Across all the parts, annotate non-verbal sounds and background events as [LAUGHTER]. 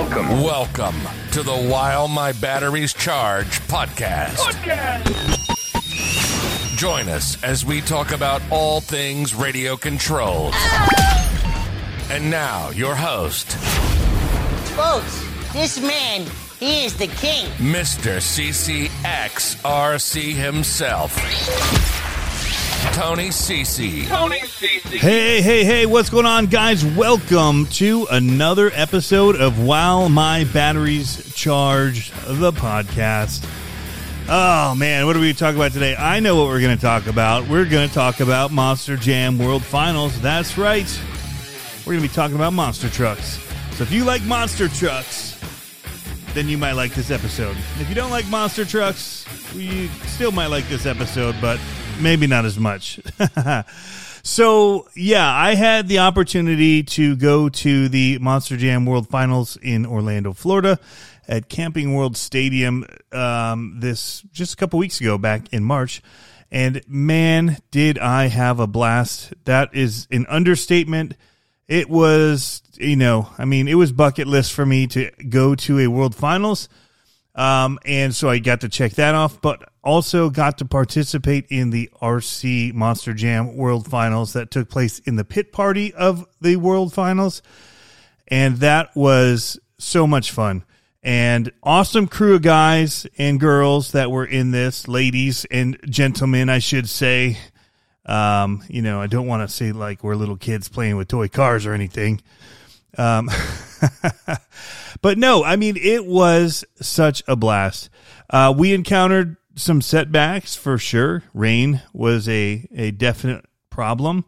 Welcome. Welcome to the While My Batteries Charge podcast. podcast. Join us as we talk about all things radio controlled. And now, your host, Folks, this man, he is the king. Mr. CCXRC himself, Tony CC. Tony CC. Hey, hey, hey, what's going on, guys? Welcome to another episode of While My Batteries Charge, the podcast. Oh, man, what are we going to talk about today? I know what we're going to talk about. We're going to talk about Monster Jam World Finals. That's right. We're going to be talking about monster trucks. So if you like monster trucks, then you might like this episode. If you don't like monster trucks, you still might like this episode, but maybe not as much. [LAUGHS] so, yeah, I had the opportunity to go to the Monster Jam World Finals in Orlando, Florida at Camping World Stadium um, this just a couple weeks ago back in March. And man, did I have a blast. That is an understatement it was, you know, I mean, it was bucket list for me to go to a World Finals. Um, and so I got to check that off, but also got to participate in the RC Monster Jam World Finals that took place in the pit party of the World Finals. And that was so much fun. And awesome crew of guys and girls that were in this, ladies and gentlemen, I should say. Um, you know, I don't want to say like we're little kids playing with toy cars or anything. Um, [LAUGHS] but no, I mean, it was such a blast. Uh, we encountered some setbacks for sure. Rain was a, a definite problem.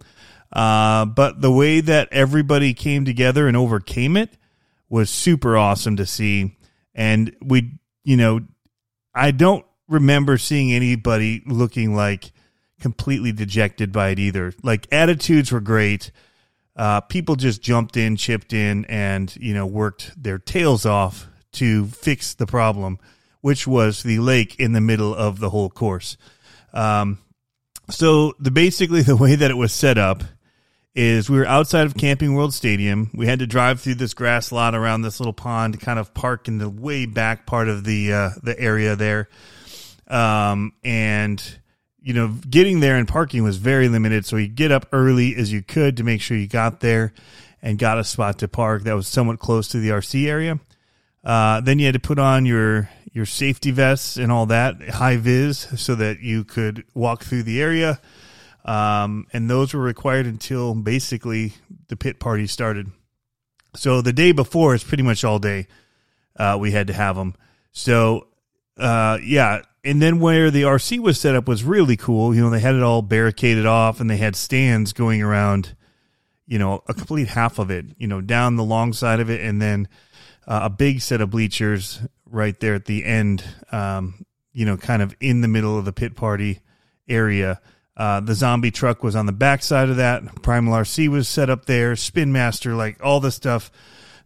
Uh, but the way that everybody came together and overcame it was super awesome to see. And we, you know, I don't remember seeing anybody looking like, completely dejected by it either. Like attitudes were great. Uh, people just jumped in, chipped in, and you know worked their tails off to fix the problem, which was the lake in the middle of the whole course. Um, so the basically [LAUGHS] the way that it was set up is we were outside of Camping World Stadium. We had to drive through this grass lot around this little pond to kind of park in the way back part of the uh, the area there, um, and you know, getting there and parking was very limited. So you get up early as you could to make sure you got there and got a spot to park that was somewhat close to the RC area. Uh, then you had to put on your your safety vests and all that high vis so that you could walk through the area. Um, and those were required until basically the pit party started. So the day before is pretty much all day. Uh, we had to have them. So uh, yeah, and then where the RC was set up was really cool. You know, they had it all barricaded off and they had stands going around, you know, a complete half of it, you know, down the long side of it. And then uh, a big set of bleachers right there at the end, um, you know, kind of in the middle of the pit party area. Uh, the zombie truck was on the back side of that. Primal RC was set up there. Spin Master, like all the stuff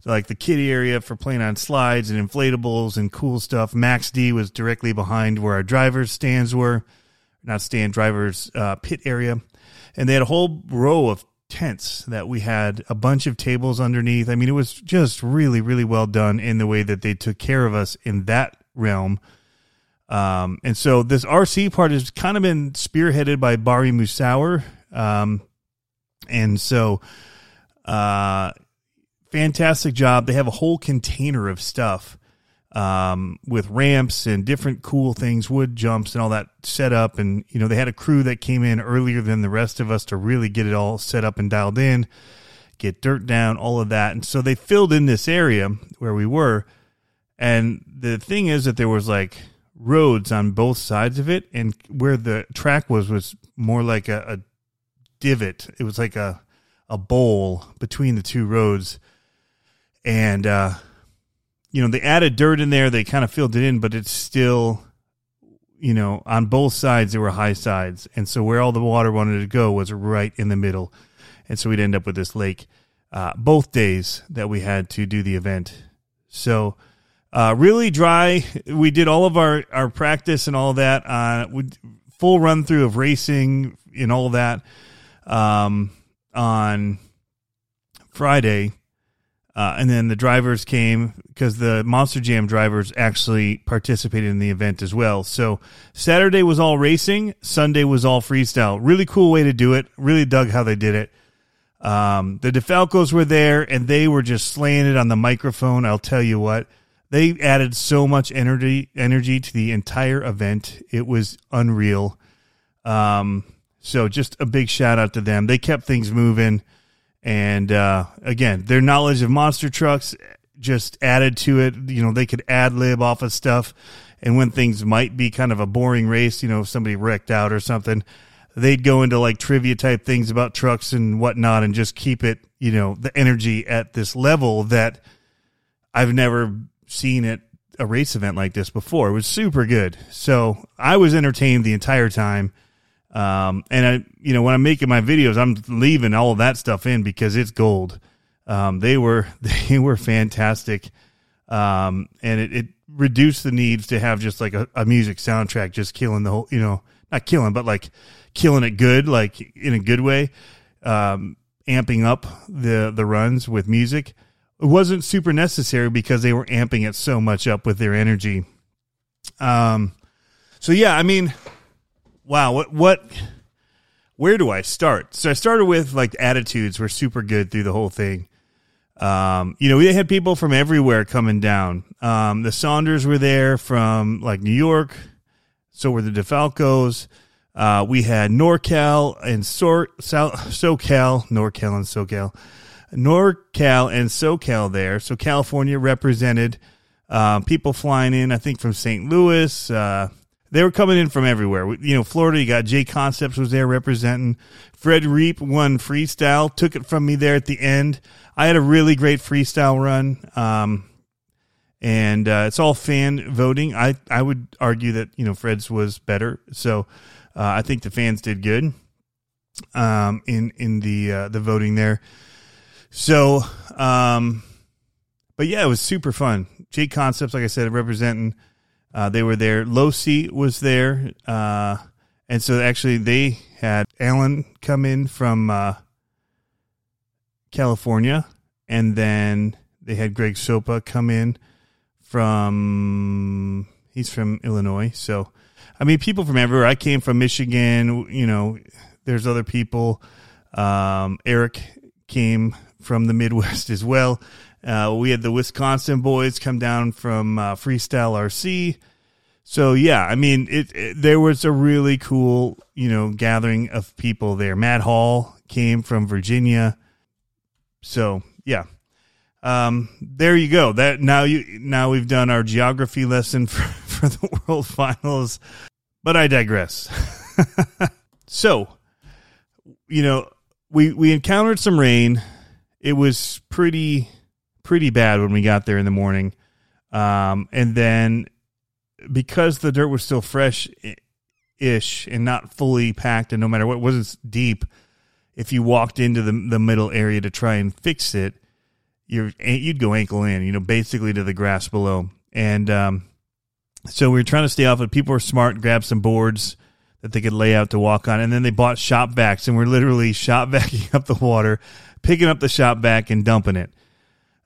like the kiddie area for playing on slides and inflatables and cool stuff. Max D was directly behind where our drivers' stands were, not stand drivers' uh, pit area, and they had a whole row of tents that we had a bunch of tables underneath. I mean, it was just really, really well done in the way that they took care of us in that realm. Um, and so this RC part has kind of been spearheaded by Bari Musawwir. Um, and so, uh, fantastic job. They have a whole container of stuff um, with ramps and different cool things, wood jumps and all that set up. And, you know, they had a crew that came in earlier than the rest of us to really get it all set up and dialed in, get dirt down, all of that. And so they filled in this area where we were. And the thing is that there was like roads on both sides of it. And where the track was, was more like a, a divot. It was like a, a bowl between the two roads and uh, you know they added dirt in there. They kind of filled it in, but it's still, you know, on both sides there were high sides, and so where all the water wanted to go was right in the middle, and so we'd end up with this lake. Uh, both days that we had to do the event, so. Uh, really dry. We did all of our, our practice and all that. Uh, full run through of racing and all that um, on Friday Uh, and then the drivers came because the Monster Jam drivers actually participated in the event as well. So Saturday was all racing, Sunday was all freestyle. Really cool way to do it. Really dug how they did it. Um, the DeFalcos were there and they were just slaying it on the microphone. I'll tell you what, they added so much energy energy to the entire event. It was unreal. Um, so just a big shout out to them. They kept things moving. And uh, again, their knowledge of monster trucks just added to it. You know, they could ad lib off of stuff. And when things might be kind of a boring race, you know, if somebody wrecked out or something, they'd go into like trivia type things about trucks and whatnot and just keep it, you know, the energy at this level that I've never seen at a race event like this before. It was super good. So I was entertained the entire time. Um, and I, you know, when I'm making my videos, I'm leaving all of that stuff in because it's gold. Um, they were, [LAUGHS] they were fantastic. Um, and it, it reduced the needs to have just like a, a music soundtrack, just killing the whole, you know, not killing, but like killing it good, like in a good way. Um, amping up the, the runs with music. It wasn't super necessary because they were amping it so much up with their energy. Um, so yeah, I mean, wow, what what where do I start? So I started with like attitudes were super good through the whole thing. Um, you know, we had people from everywhere coming down. Um, the Saunders were there from like New York, so were the DeFalcos. Uh, we had NorCal and Sor- South, SoCal, NorCal and SoCal, NorCal and SoCal there. So California represented. Uh, people flying in, I think from St. Louis, uh, they were coming in from everywhere. You know, Florida, you got J Concepts was there representing. Fred Reap won freestyle, took it from me there at the end. I had a really great freestyle run. Um, and uh, it's all fan voting. I, I would argue that, you know, Fred's was better. So uh, I think the fans did good um, in, in the, uh, the voting there. So, um, but yeah, it was super fun. J Concepts, like I said, representing uh, they were there. Losi was there, uh, and so actually they had Alan come in from uh, California, and then they had Greg Sopa come in from. He's from Illinois, so I mean, people from everywhere. I came from Michigan. You know, there's other people. Um, Eric came from the Midwest [LAUGHS] as well. Uh, we had the Wisconsin boys come down from uh, Freestyle RC. So yeah, I mean, it, it, there was a really cool, you know, gathering of people there. Matt Hall came from Virginia. So yeah, um, there you go. That now you now we've done our geography lesson [LAUGHS] for, for the World Finals, but I digress. [LAUGHS] so, you know, we we encountered some rain. It was pretty pretty bad when we got there in the morning. Um, and then because the dirt was still fresh ish and not fully packed and no matter what wasn't deep, if you walked into the the middle area to try and fix it, you're you'd go ankle in, you know, basically to the grass below. And um, so we were trying to stay off it. People were smart, grabbed some boards that they could lay out to walk on, and then they bought shop vacs and we're literally shop [LAUGHS] vacuuming up the water, picking up the shop vac and dumping it.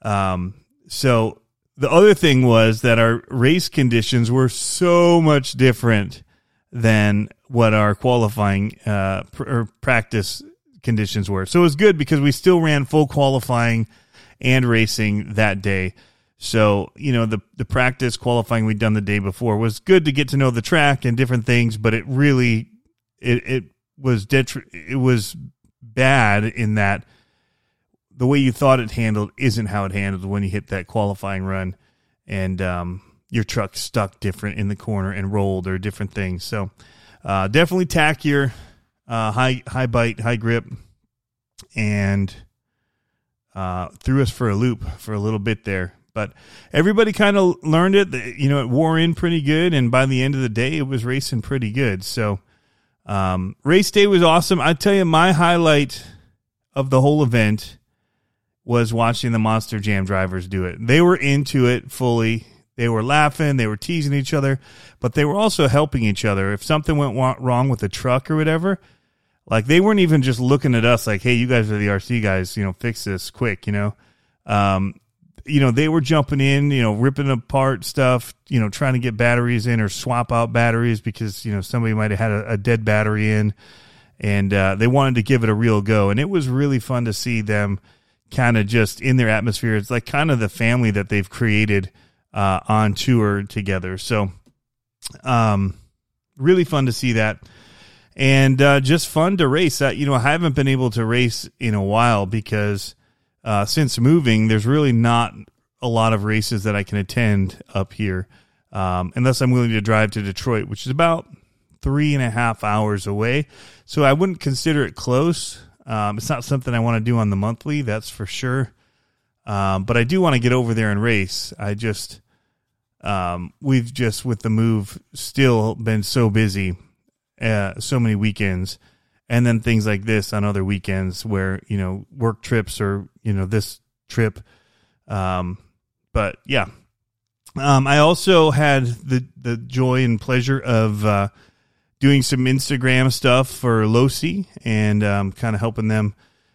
Um, so the other thing was that our race conditions were so much different than what our qualifying uh, pr- or practice conditions were. So it was good because we still ran full qualifying and racing that day. So, you know, the the practice qualifying we'd done the day before was good to get to know the track and different things, but it really it it was detri- it was bad in that the way you thought it handled isn't how it handled when you hit that qualifying run and um, your truck stuck different in the corner and rolled or different things. So uh, definitely tackier, uh, high high bite, high grip, and uh, threw us for a loop for a little bit there. But everybody kind of learned it. You know, it wore in pretty good, and by the end of the day, it was racing pretty good. So um, race day was awesome. I tell you, my highlight of the whole event was watching the Monster Jam drivers do it. They were into it fully. They were laughing, they were teasing each other, but they were also helping each other. If something went wrong with the truck or whatever, like they weren't even just looking at us like, "Hey, you guys are the RC guys, you know, fix this quick," you know. um, you know, they were jumping in, you know, ripping apart stuff, you know, trying to get batteries in or swap out batteries because, you know, somebody might have had a, a dead battery in and uh, they wanted to give it a real go. And it was really fun to see them kind of just in their atmosphere. It's like kind of the family that they've created uh, on tour together. So, um, really fun to see that. And uh, just fun to race. Uh, you know, I haven't been able to race in a while because uh, since moving, there's really not a lot of races that I can attend up here, um, unless I'm willing to drive to Detroit, which is about three and a half hours away. So I wouldn't consider it close. Um, it's not something I want to do on the monthly, that's for sure. Um, but I do want to get over there and race. I just, um, we've just with the move still been so busy, uh, so many weekends and then things like this on other weekends where you know work trips or you know this trip um but yeah um i also had the the joy and pleasure of uh doing some instagram stuff for losi and um kind of helping them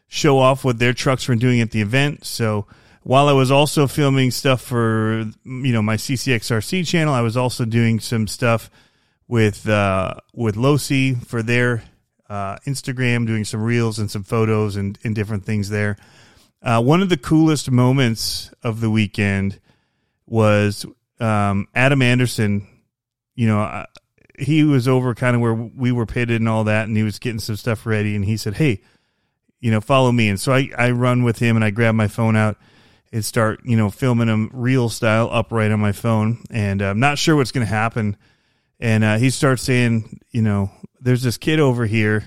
show off what their trucks were doing at the event so while I was also filming stuff for you know my CCXRC channel, I was also doing some stuff with uh, with Losi for their uh, Instagram, doing some reels and some photos and, and different things there. Uh, one of the coolest moments of the weekend was um, Adam Anderson. You know, he was over kind of where we were pitted and all that, and he was getting some stuff ready. And he said, "Hey, you know, follow me." And so I, I run with him and I grab my phone out and start, you know, filming him reel style upright on my phone. And I'm not sure what's going to happen. And uh, he starts saying, you know, there's this kid over here,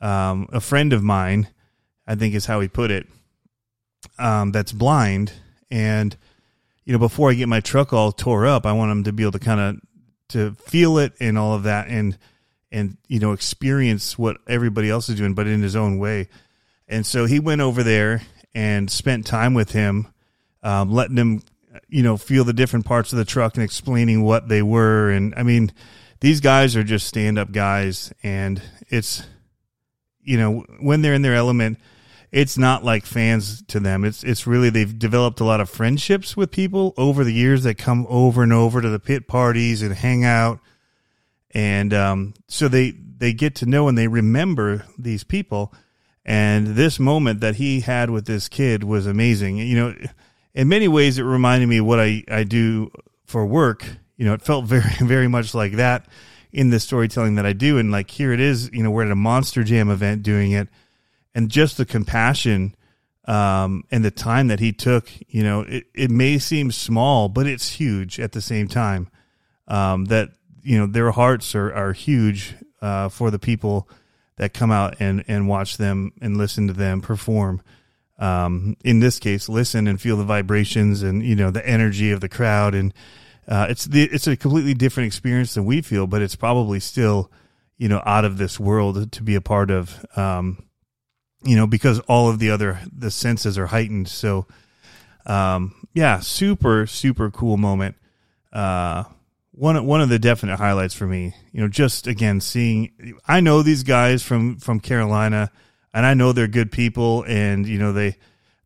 um, a friend of mine, I think is how he put it, um, that's blind. And, you know, before I get my truck all tore up, I want him to be able to kind of to feel it and all of that and and you know experience what everybody else is doing but in his own way. And so he went over there and spent time with him um, letting him you know feel the different parts of the truck and explaining what they were. And i mean these guys are just stand up guys, and it's you know when they're in their element, it's not like fans to them. It's it's really they've developed a lot of friendships with people over the years that come over and over to the pit parties and hang out, and um, so they they get to know and they remember these people. And this moment that he had with this kid was amazing. You know, in many ways, it reminded me what I, I do for work you know, it felt [LAUGHS] very, very much like that in the storytelling that I do. And like here it is, you know, we're at a Monster Jam event doing it, and just the compassion um, and the time that he took, you know, it, it may seem small, but it's huge at the same time. Um, that you know, their hearts are are huge uh, for the people that come out and and watch them and listen to them perform. Um, in this case, listen and feel the vibrations and you know the energy of the crowd and uh, it's the it's a completely different experience than we feel, but it's probably still you know out of this world to be a part of. Um, you know, because all of the other the senses are heightened. So, um, yeah, super super cool moment. Uh, one one of the definite highlights for me. You know, just again seeing. I know these guys from from Carolina, and I know they're good people, and you know they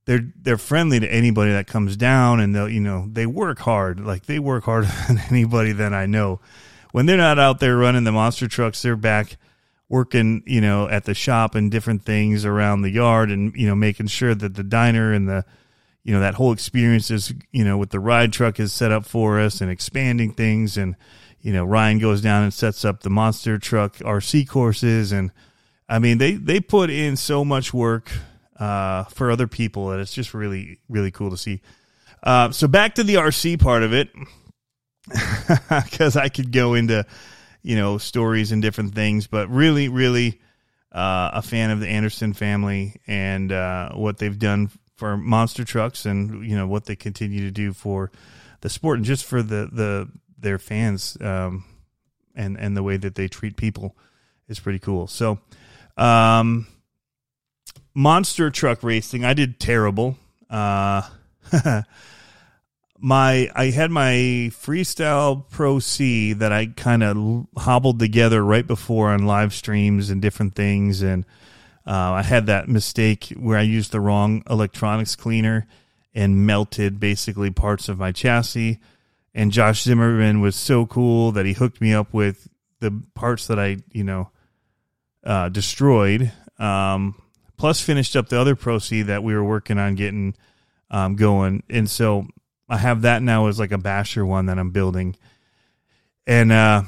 they're they're friendly to anybody that comes down and they'll you know they work hard like they work harder [LAUGHS] than anybody that I know when they're not out there running the monster trucks they're back working you know at the shop and different things around the yard and you know making sure that the diner and the you know that whole experience is you know with the ride truck is set up for us and expanding things and you know Ryan goes down and sets up the monster truck RC courses and I mean they they put in so much work uh, for other people, that it's just really really cool to see. Uh, so back to the RC part of it, [LAUGHS] because I could go into you know stories and different things, but really really uh, a fan of the Anderson family and uh, what they've done for monster trucks, and you know what they continue to do for the sport, and just for the the their fans um, and and the way that they treat people is pretty cool. So. Um, monster truck racing, I did terrible. Uh, [LAUGHS] my I had my freestyle pro C that I kind of hobbled together right before on live streams and different things, and uh, I had that mistake where I used the wrong electronics cleaner, and melted basically parts of my chassis. And Josh Zimmerman was so cool that he hooked me up with the parts that I, you know, uh, destroyed. Um, plus finished up the other Pro C that we were working on getting um, going. And so I have that now as like a basher one that I'm building. And uh,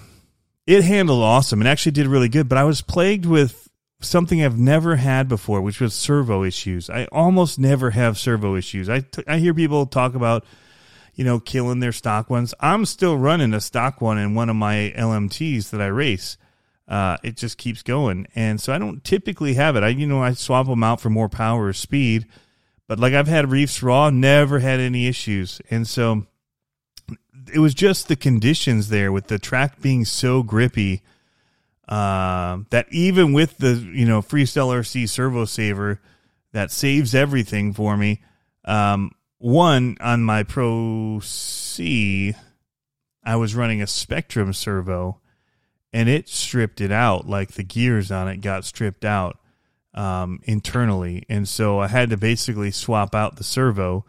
it handled awesome and actually did really good. But I was plagued with something I've never had before, which was servo issues. I almost never have servo issues. I, t- I hear people talk about, you know, killing their stock ones. I'm still running a stock one in one of my LMTs that I race. Uh, it just keeps going. And so I don't typically have it. I, you know, I swap them out for more power or speed. But like I've had Reefs Raw, never had any issues. And so it was just the conditions there with the track being so grippy uh, that even with the you know Freestyle RC servo saver that saves everything for me. Um, one on my Pro C, I was running a Spektrum servo, and it stripped it out. Like the gears on it got stripped out um, internally, and so I had to basically swap out the servo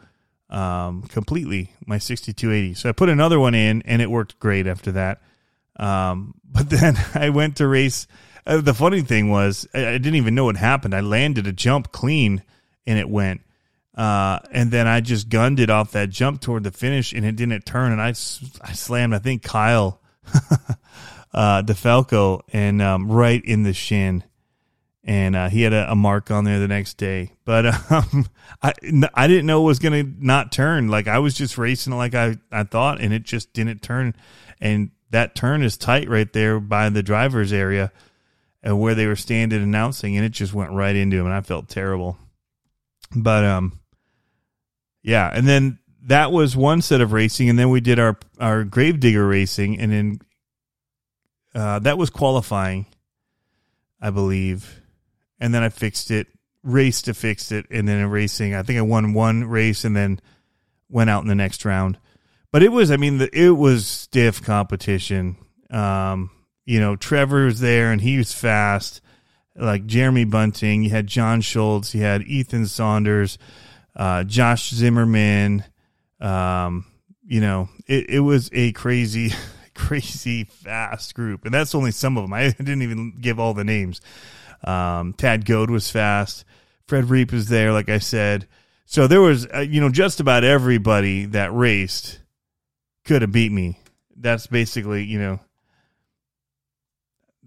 um, completely. My 6280. So I put another one in, and it worked great after that. Um, [LAUGHS] but then I went to race. Uh, the funny thing was, I, I, didn't even know what happened. I landed a jump clean, and it went. Uh, and then I just gunned it off that jump toward the finish, and it didn't turn. And I, I slammed, I think Kyle [LAUGHS] uh, DeFalco, and um, right in the shin. And uh, he had a, a, mark on there the next day. But [LAUGHS] um, I, I didn't know it was to not turn. Like I was just racing like I, I thought, and it just didn't turn. And that turn is tight right there by the driver's area uh, where they were standing announcing, and it just went right into him, and I felt terrible. But um, yeah, and then that was one set of racing, and then we did our our Gravedigger racing, and then uh, that was qualifying, I believe, and then I fixed it, raced to fix it, and then in racing, I think I won one race, and then went out in the next round but it was, I mean, the, it was stiff competition. Um, you know, Trevor was there and he was fast. Like Jeremy Bunting, you had John Schultz, you had Ethan Saunders, uh, Josh Zimmerman. Um, you know, it, it was a crazy, [LAUGHS] crazy fast group. And that's only some of them. I [LAUGHS] didn't even give all the names. Um, Tad Goad was fast. Fred Reap was there, like I said. So there was, uh, you know, just about everybody that raced could have beat me. That's basically, you know,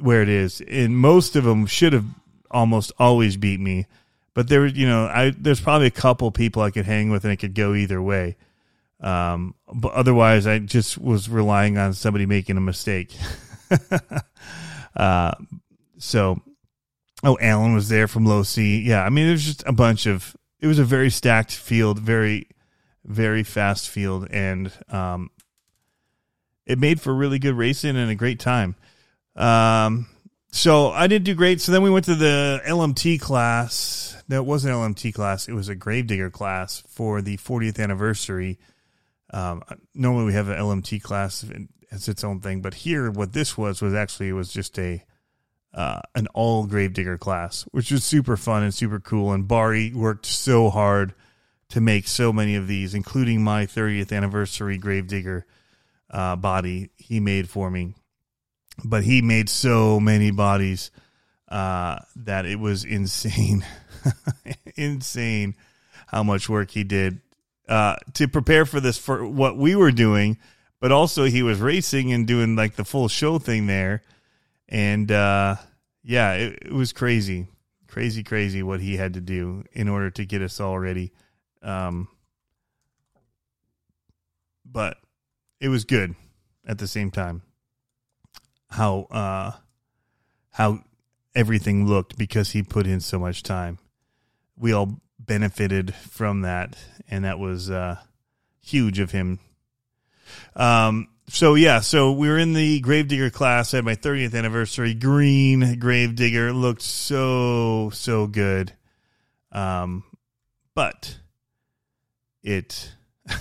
where it is. And most of them should have almost always beat me. But there, you know, I there's probably a couple people I could hang with and it could go either way. Um, but otherwise, I just was relying on somebody making a mistake. [LAUGHS] uh, so, oh, Alan was there from Losi. Yeah, I mean, there's just a bunch of. It was a very stacked field, very, very fast field, and um, it made for really good racing and a great time. Um, so I didn't do great. So then we went to the LMT class. That wasn't LMT class. It was a Gravedigger class for the 40th anniversary. Um, normally we have an LMT class as its own thing, but here what this was was actually it was just a uh, an all Gravedigger class, which was super fun and super cool. And Bari worked so hard to make so many of these, including my 30th anniversary Gravedigger uh, body he made for me. But he made so many bodies uh, that it was insane, [LAUGHS] insane how much work he did uh, to prepare for this for what we were doing. But also he was racing and doing like the full show thing there, and uh, yeah, it, it was crazy, crazy, crazy what he had to do in order to get us all ready. Um, but it was good at the same time. How uh how everything looked because he put in so much time. We all benefited from that and that was uh huge of him. Um so yeah, so we were in the Gravedigger class. I had my 30th anniversary green Gravedigger. Looked so so good. Um but it [LAUGHS]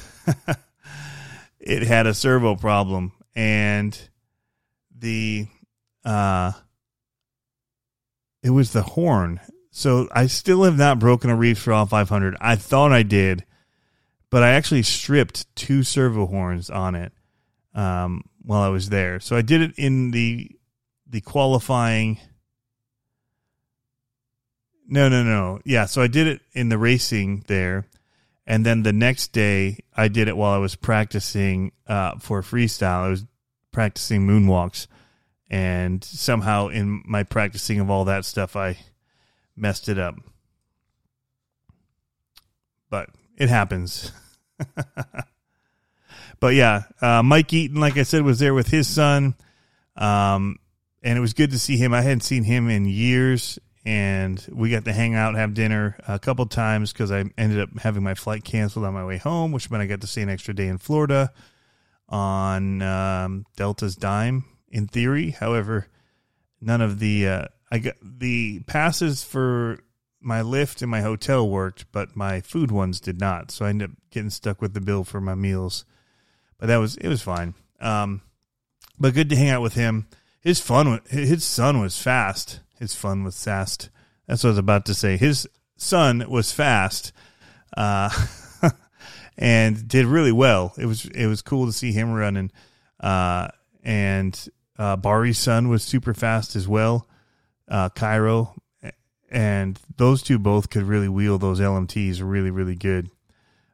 it had a servo problem and the uh it was the horn. So I still have not broken a Reefs Raw 500. I thought I did, but I actually stripped two servo horns on it um, while I was there. So I did it in the the qualifying. No, no, no. Yeah, so I did it in the racing there, and then the next day I did it while I was practicing uh, for freestyle. I was practicing moonwalks, and somehow in my practicing of all that stuff, I messed it up. But it happens. [LAUGHS] but yeah, uh, Mike Eaton, like I said, was there with his son. Um, and it was good to see him. I hadn't seen him in years, and we got to hang out, and have dinner a couple times because I ended up having my flight canceled on my way home, which meant I got to stay an extra day in Florida on um, Delta's dime. In theory, however, none of the uh, I got the passes for my lift and my hotel worked, but my food ones did not. So I ended up getting stuck with the bill for my meals. But that was it was fine. Um, but good to hang out with him. His fun, his son was fast. His fun was fast. That's what I was about to say. His son was fast, uh, [LAUGHS] and did really well. It was it was cool to see him running. Uh, and uh, Bari's son was super fast as well. Uh, Cairo, and those two both could really wheel those LMTs really, really good.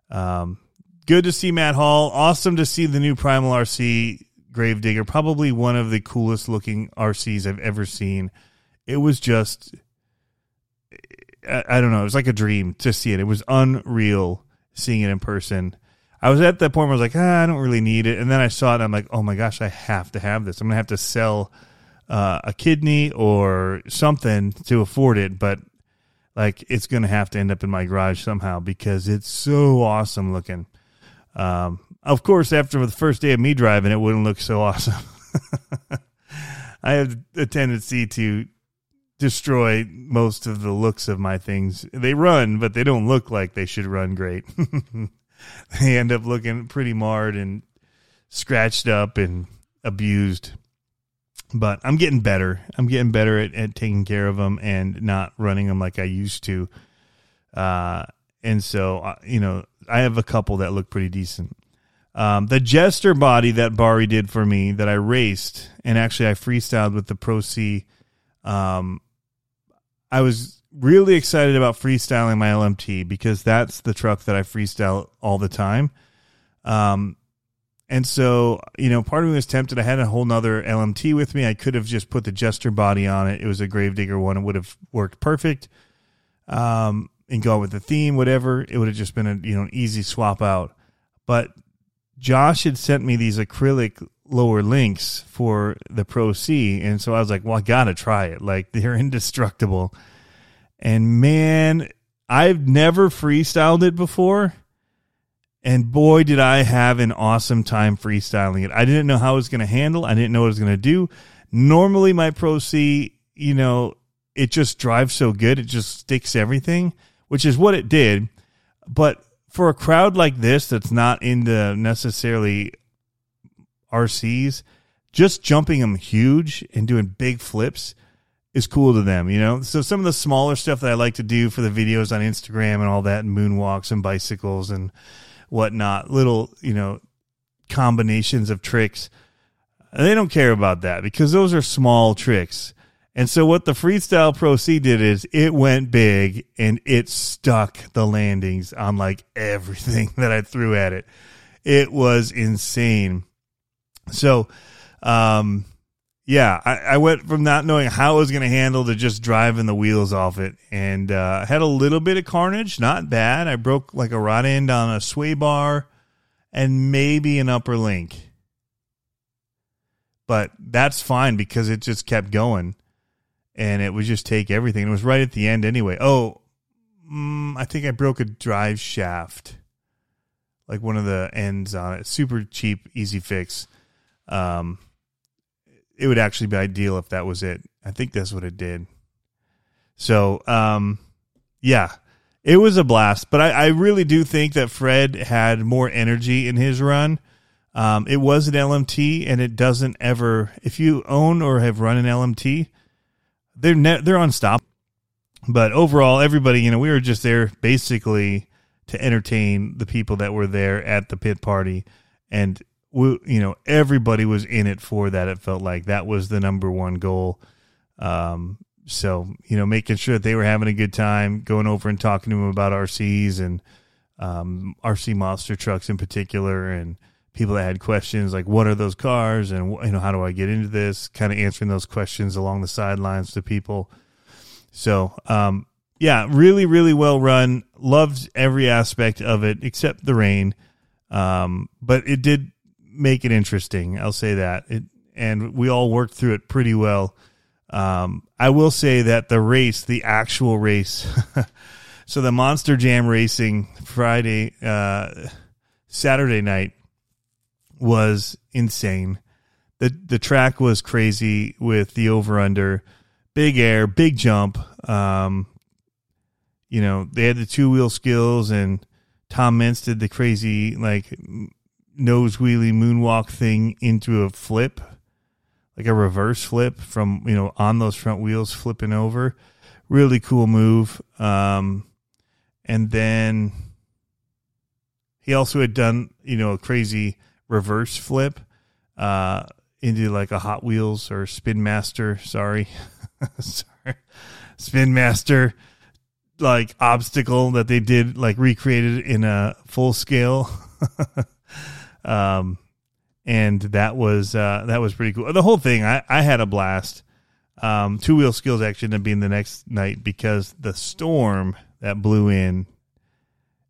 Um, good to see Matt Hall. Awesome to see the new Primal RC Gravedigger. Probably one of the coolest looking RCs I've ever seen. It was just, I, I don't know, it was like a dream to see it. It was unreal seeing it in person. I was at that point where I was like, ah, I don't really need it. And then I saw it and I'm like, oh my gosh, I have to have this. I'm going to have to sell uh, a kidney or something to afford it, but like it's going to have to end up in my garage somehow because it's so awesome looking. Um, of course, after the first day of me driving, it wouldn't look so awesome. [LAUGHS] I have a tendency to destroy most of the looks of my things. They run, but they don't look like they should run great. [LAUGHS] they end up looking pretty marred and scratched up and abused but I'm getting better. I'm getting better at, at taking care of them and not running them like I used to. Uh, and so, uh, you know, I have a couple that look pretty decent. Um, the Jester body that Bari did for me that I raced, and actually I freestyled with the Pro C. Um, I was really excited about freestyling my LMT because that's the truck that I freestyle all the time. Um, and so, you know, part of me was tempted. I had a whole nother LMT with me. I could have just put the Jester body on it. It was a Gravedigger one. It would have worked perfect. Um, and go with the theme, whatever. It would have just been a you know an easy swap out. But Josh had sent me these acrylic lower links for the Pro C, and so I was like, well, I gotta try it. Like [LAUGHS] they're indestructible. And man, I've never freestyled it before and boy, did I have an awesome time freestyling it. I didn't know how it was going to handle. I didn't know what it was going to do. Normally, my Pro C, you know, it just drives so good. It just sticks everything, which is what it did. But for a crowd like this that's not into necessarily RCs, just jumping them huge and doing big flips is cool to them, you know? So some of the smaller stuff that I like to do for the videos on Instagram and all that, and moonwalks and bicycles and whatnot, little, you know, combinations of tricks. They don't care about that because those are small tricks. And so what the Freestyle Pro C did is it went big and it stuck the landings on like everything [LAUGHS] that I threw at it. It was insane. So, um, yeah, I, I, went from not knowing how it was going to handle to just driving the wheels off it, and uh, had a little bit of carnage, not bad. I broke like a rod end on a sway bar, and maybe an upper link, but that's fine because it just kept going, and it would just take everything. It was right at the end anyway. Oh, mm, I think I broke a drive shaft, like one of the ends on it. Super cheap, easy fix. Um, it would actually be ideal if that was it. I think that's what it did. So, um, yeah, it was a blast. But I, I really do think that Fred had more energy in his run. Um, it was an LMT, and it doesn't ever. If you own or have run an LMT, they're ne- they're unstoppable. But overall, everybody, you know, we were just there basically to entertain the people that were there at the pit party, and we, you know everybody was in it for that. It felt like that was the number one goal. Um, so you know, making sure that they were having a good time, going over and talking to them about RCs and um, RC monster trucks in particular, and people that had questions like, "What are those cars?" and you know, how do I get into this? Kind of answering those questions along the sidelines to people. So, um, yeah, really, really well run. Loved every aspect of it except the rain, um, but it did make it interesting. I'll say that it, and we all worked through it pretty well. Um, I will say that the race, the actual race, [LAUGHS] so the Monster Jam racing Friday, uh, Saturday night was insane. the The track was crazy with the over under, big air, big jump. Um, you know they had the two wheel skills, and Tom Meents did the crazy like nose wheelie moonwalk thing into a flip like a reverse flip from you know on those front wheels flipping over really cool move um and then he also had done you know a crazy reverse flip uh into like a hot wheels or spin master sorry [LAUGHS] sorry spin master like obstacle that they did like recreated in a full scale [LAUGHS] um and that was uh, that was pretty cool. The whole thing, I, I had a blast. Um, two wheel skills actually ended up being the next night because the storm that blew in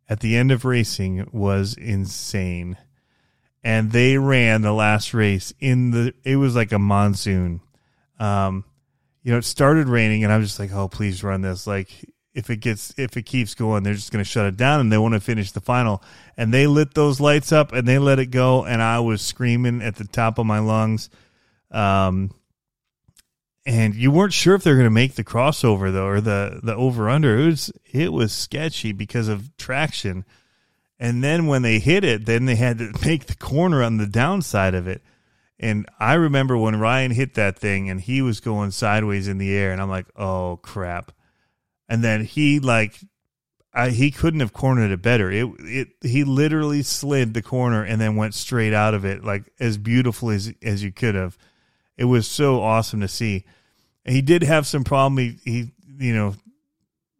at the end of racing was insane, and they ran the last race in the. It was like a monsoon. Um, you know, it started raining, and I was just like, "Oh, please run this!" Like if it gets if it keeps going, they're just going to shut it down and they want to finish the final. And they lit those lights up and they let it go, and I was screaming at the top of my lungs. Um, and you weren't sure if they're going to make the crossover though, or the the over under. It was it was sketchy because of traction. And then when they hit it, then they had to [LAUGHS] make the corner on the downside of it. And I remember when Ryan hit that thing and he was going sideways in the air, and I'm like, oh crap and then he like I, he couldn't have cornered it better. It it he literally slid the corner and then went straight out of it like as beautiful as as you could have. It was so awesome to see. He did have some problem. He, he you know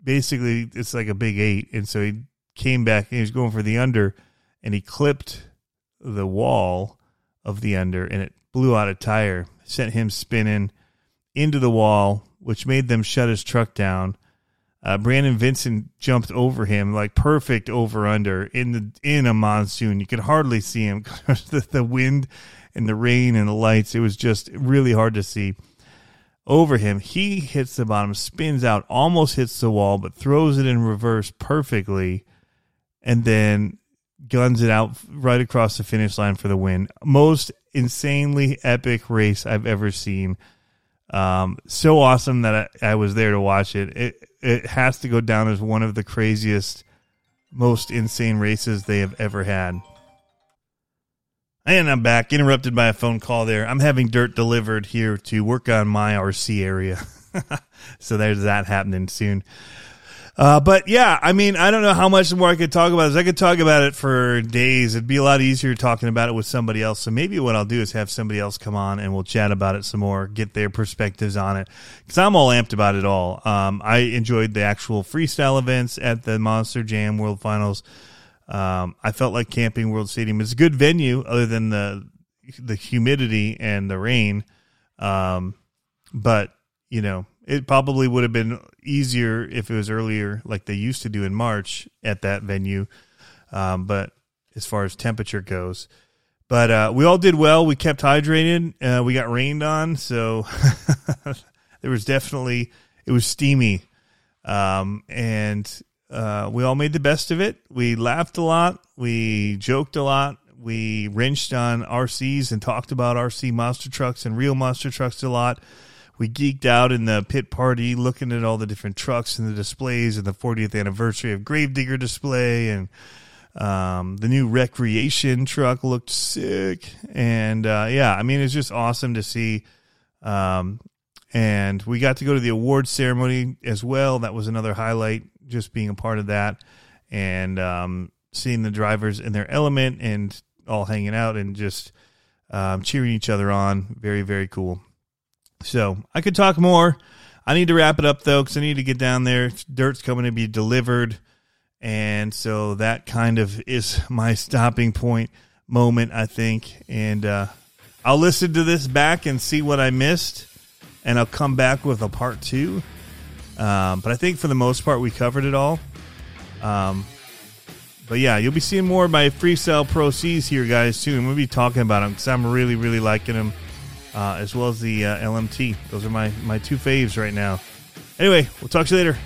basically it's like a big eight, and so he came back and he was going for the under, and he clipped the wall of the under, and it blew out a tire, sent him spinning into the wall, which made them shut his truck down uh, Brandon Vincent jumped over him like perfect over under in the in a monsoon. You could hardly see him [LAUGHS] because the, the wind and the rain and the lights. It was just really hard to see over him. He hits the bottom, spins out, almost hits the wall, but throws it in reverse perfectly, and then guns it out right across the finish line for the win. Most insanely epic race I've ever seen. Um, so awesome that I, I, was there to watch it. It it has to go down as one of the craziest, most insane races they have ever had. And I'm back, interrupted by a phone call there. I'm having dirt delivered here to work on my RC area. [LAUGHS] so there's that happening soon. Uh, but yeah, I mean, I don't know how much more I could talk about this. I could talk about it for days. It'd be a lot easier talking about it with somebody else. So maybe what I'll do is have somebody else come on and we'll chat about it some more, get their perspectives on it. Cause I'm all amped about it all. Um, I enjoyed the actual freestyle events at the Monster Jam World Finals. Um, I felt like Camping World Stadium is a good venue other than the, the humidity and the rain. Um, but you know, it probably would have been easier if it was earlier, like they used to do in March at that venue. Um, but as far as temperature goes, but uh, we all did well. We kept hydrated. Uh, we got rained on, so [LAUGHS] there was definitely it was steamy, um, and uh, we all made the best of it. We laughed a lot. We joked a lot. We wrenched on RCs and talked about RC monster trucks and real monster trucks a lot we geeked out in the pit party looking at all the different trucks and the displays and the 40th anniversary of Gravedigger display and um, the new recreation truck looked sick and uh, yeah i mean it's just awesome to see um, and we got to go to the award ceremony as well that was another highlight just being a part of that and um, seeing the drivers in their element and all hanging out and just um, cheering each other on. Very, very cool. So I could talk more. I need to wrap it up though because I need to get down there. Dirt's coming to be delivered, and so that kind of is my stopping point moment, I think. And uh, I'll listen to this back and see what I missed, and I'll come back with a part two. Um, but I think for the most part, we covered it all. Um, but yeah, you'll be seeing more of my Freestyle Pro Cs here, guys, soon. We'll be talking about them because I'm really, really liking them, uh, as well as the uh, LMT. Those are my, my two faves right now. Anyway, we'll talk to you later.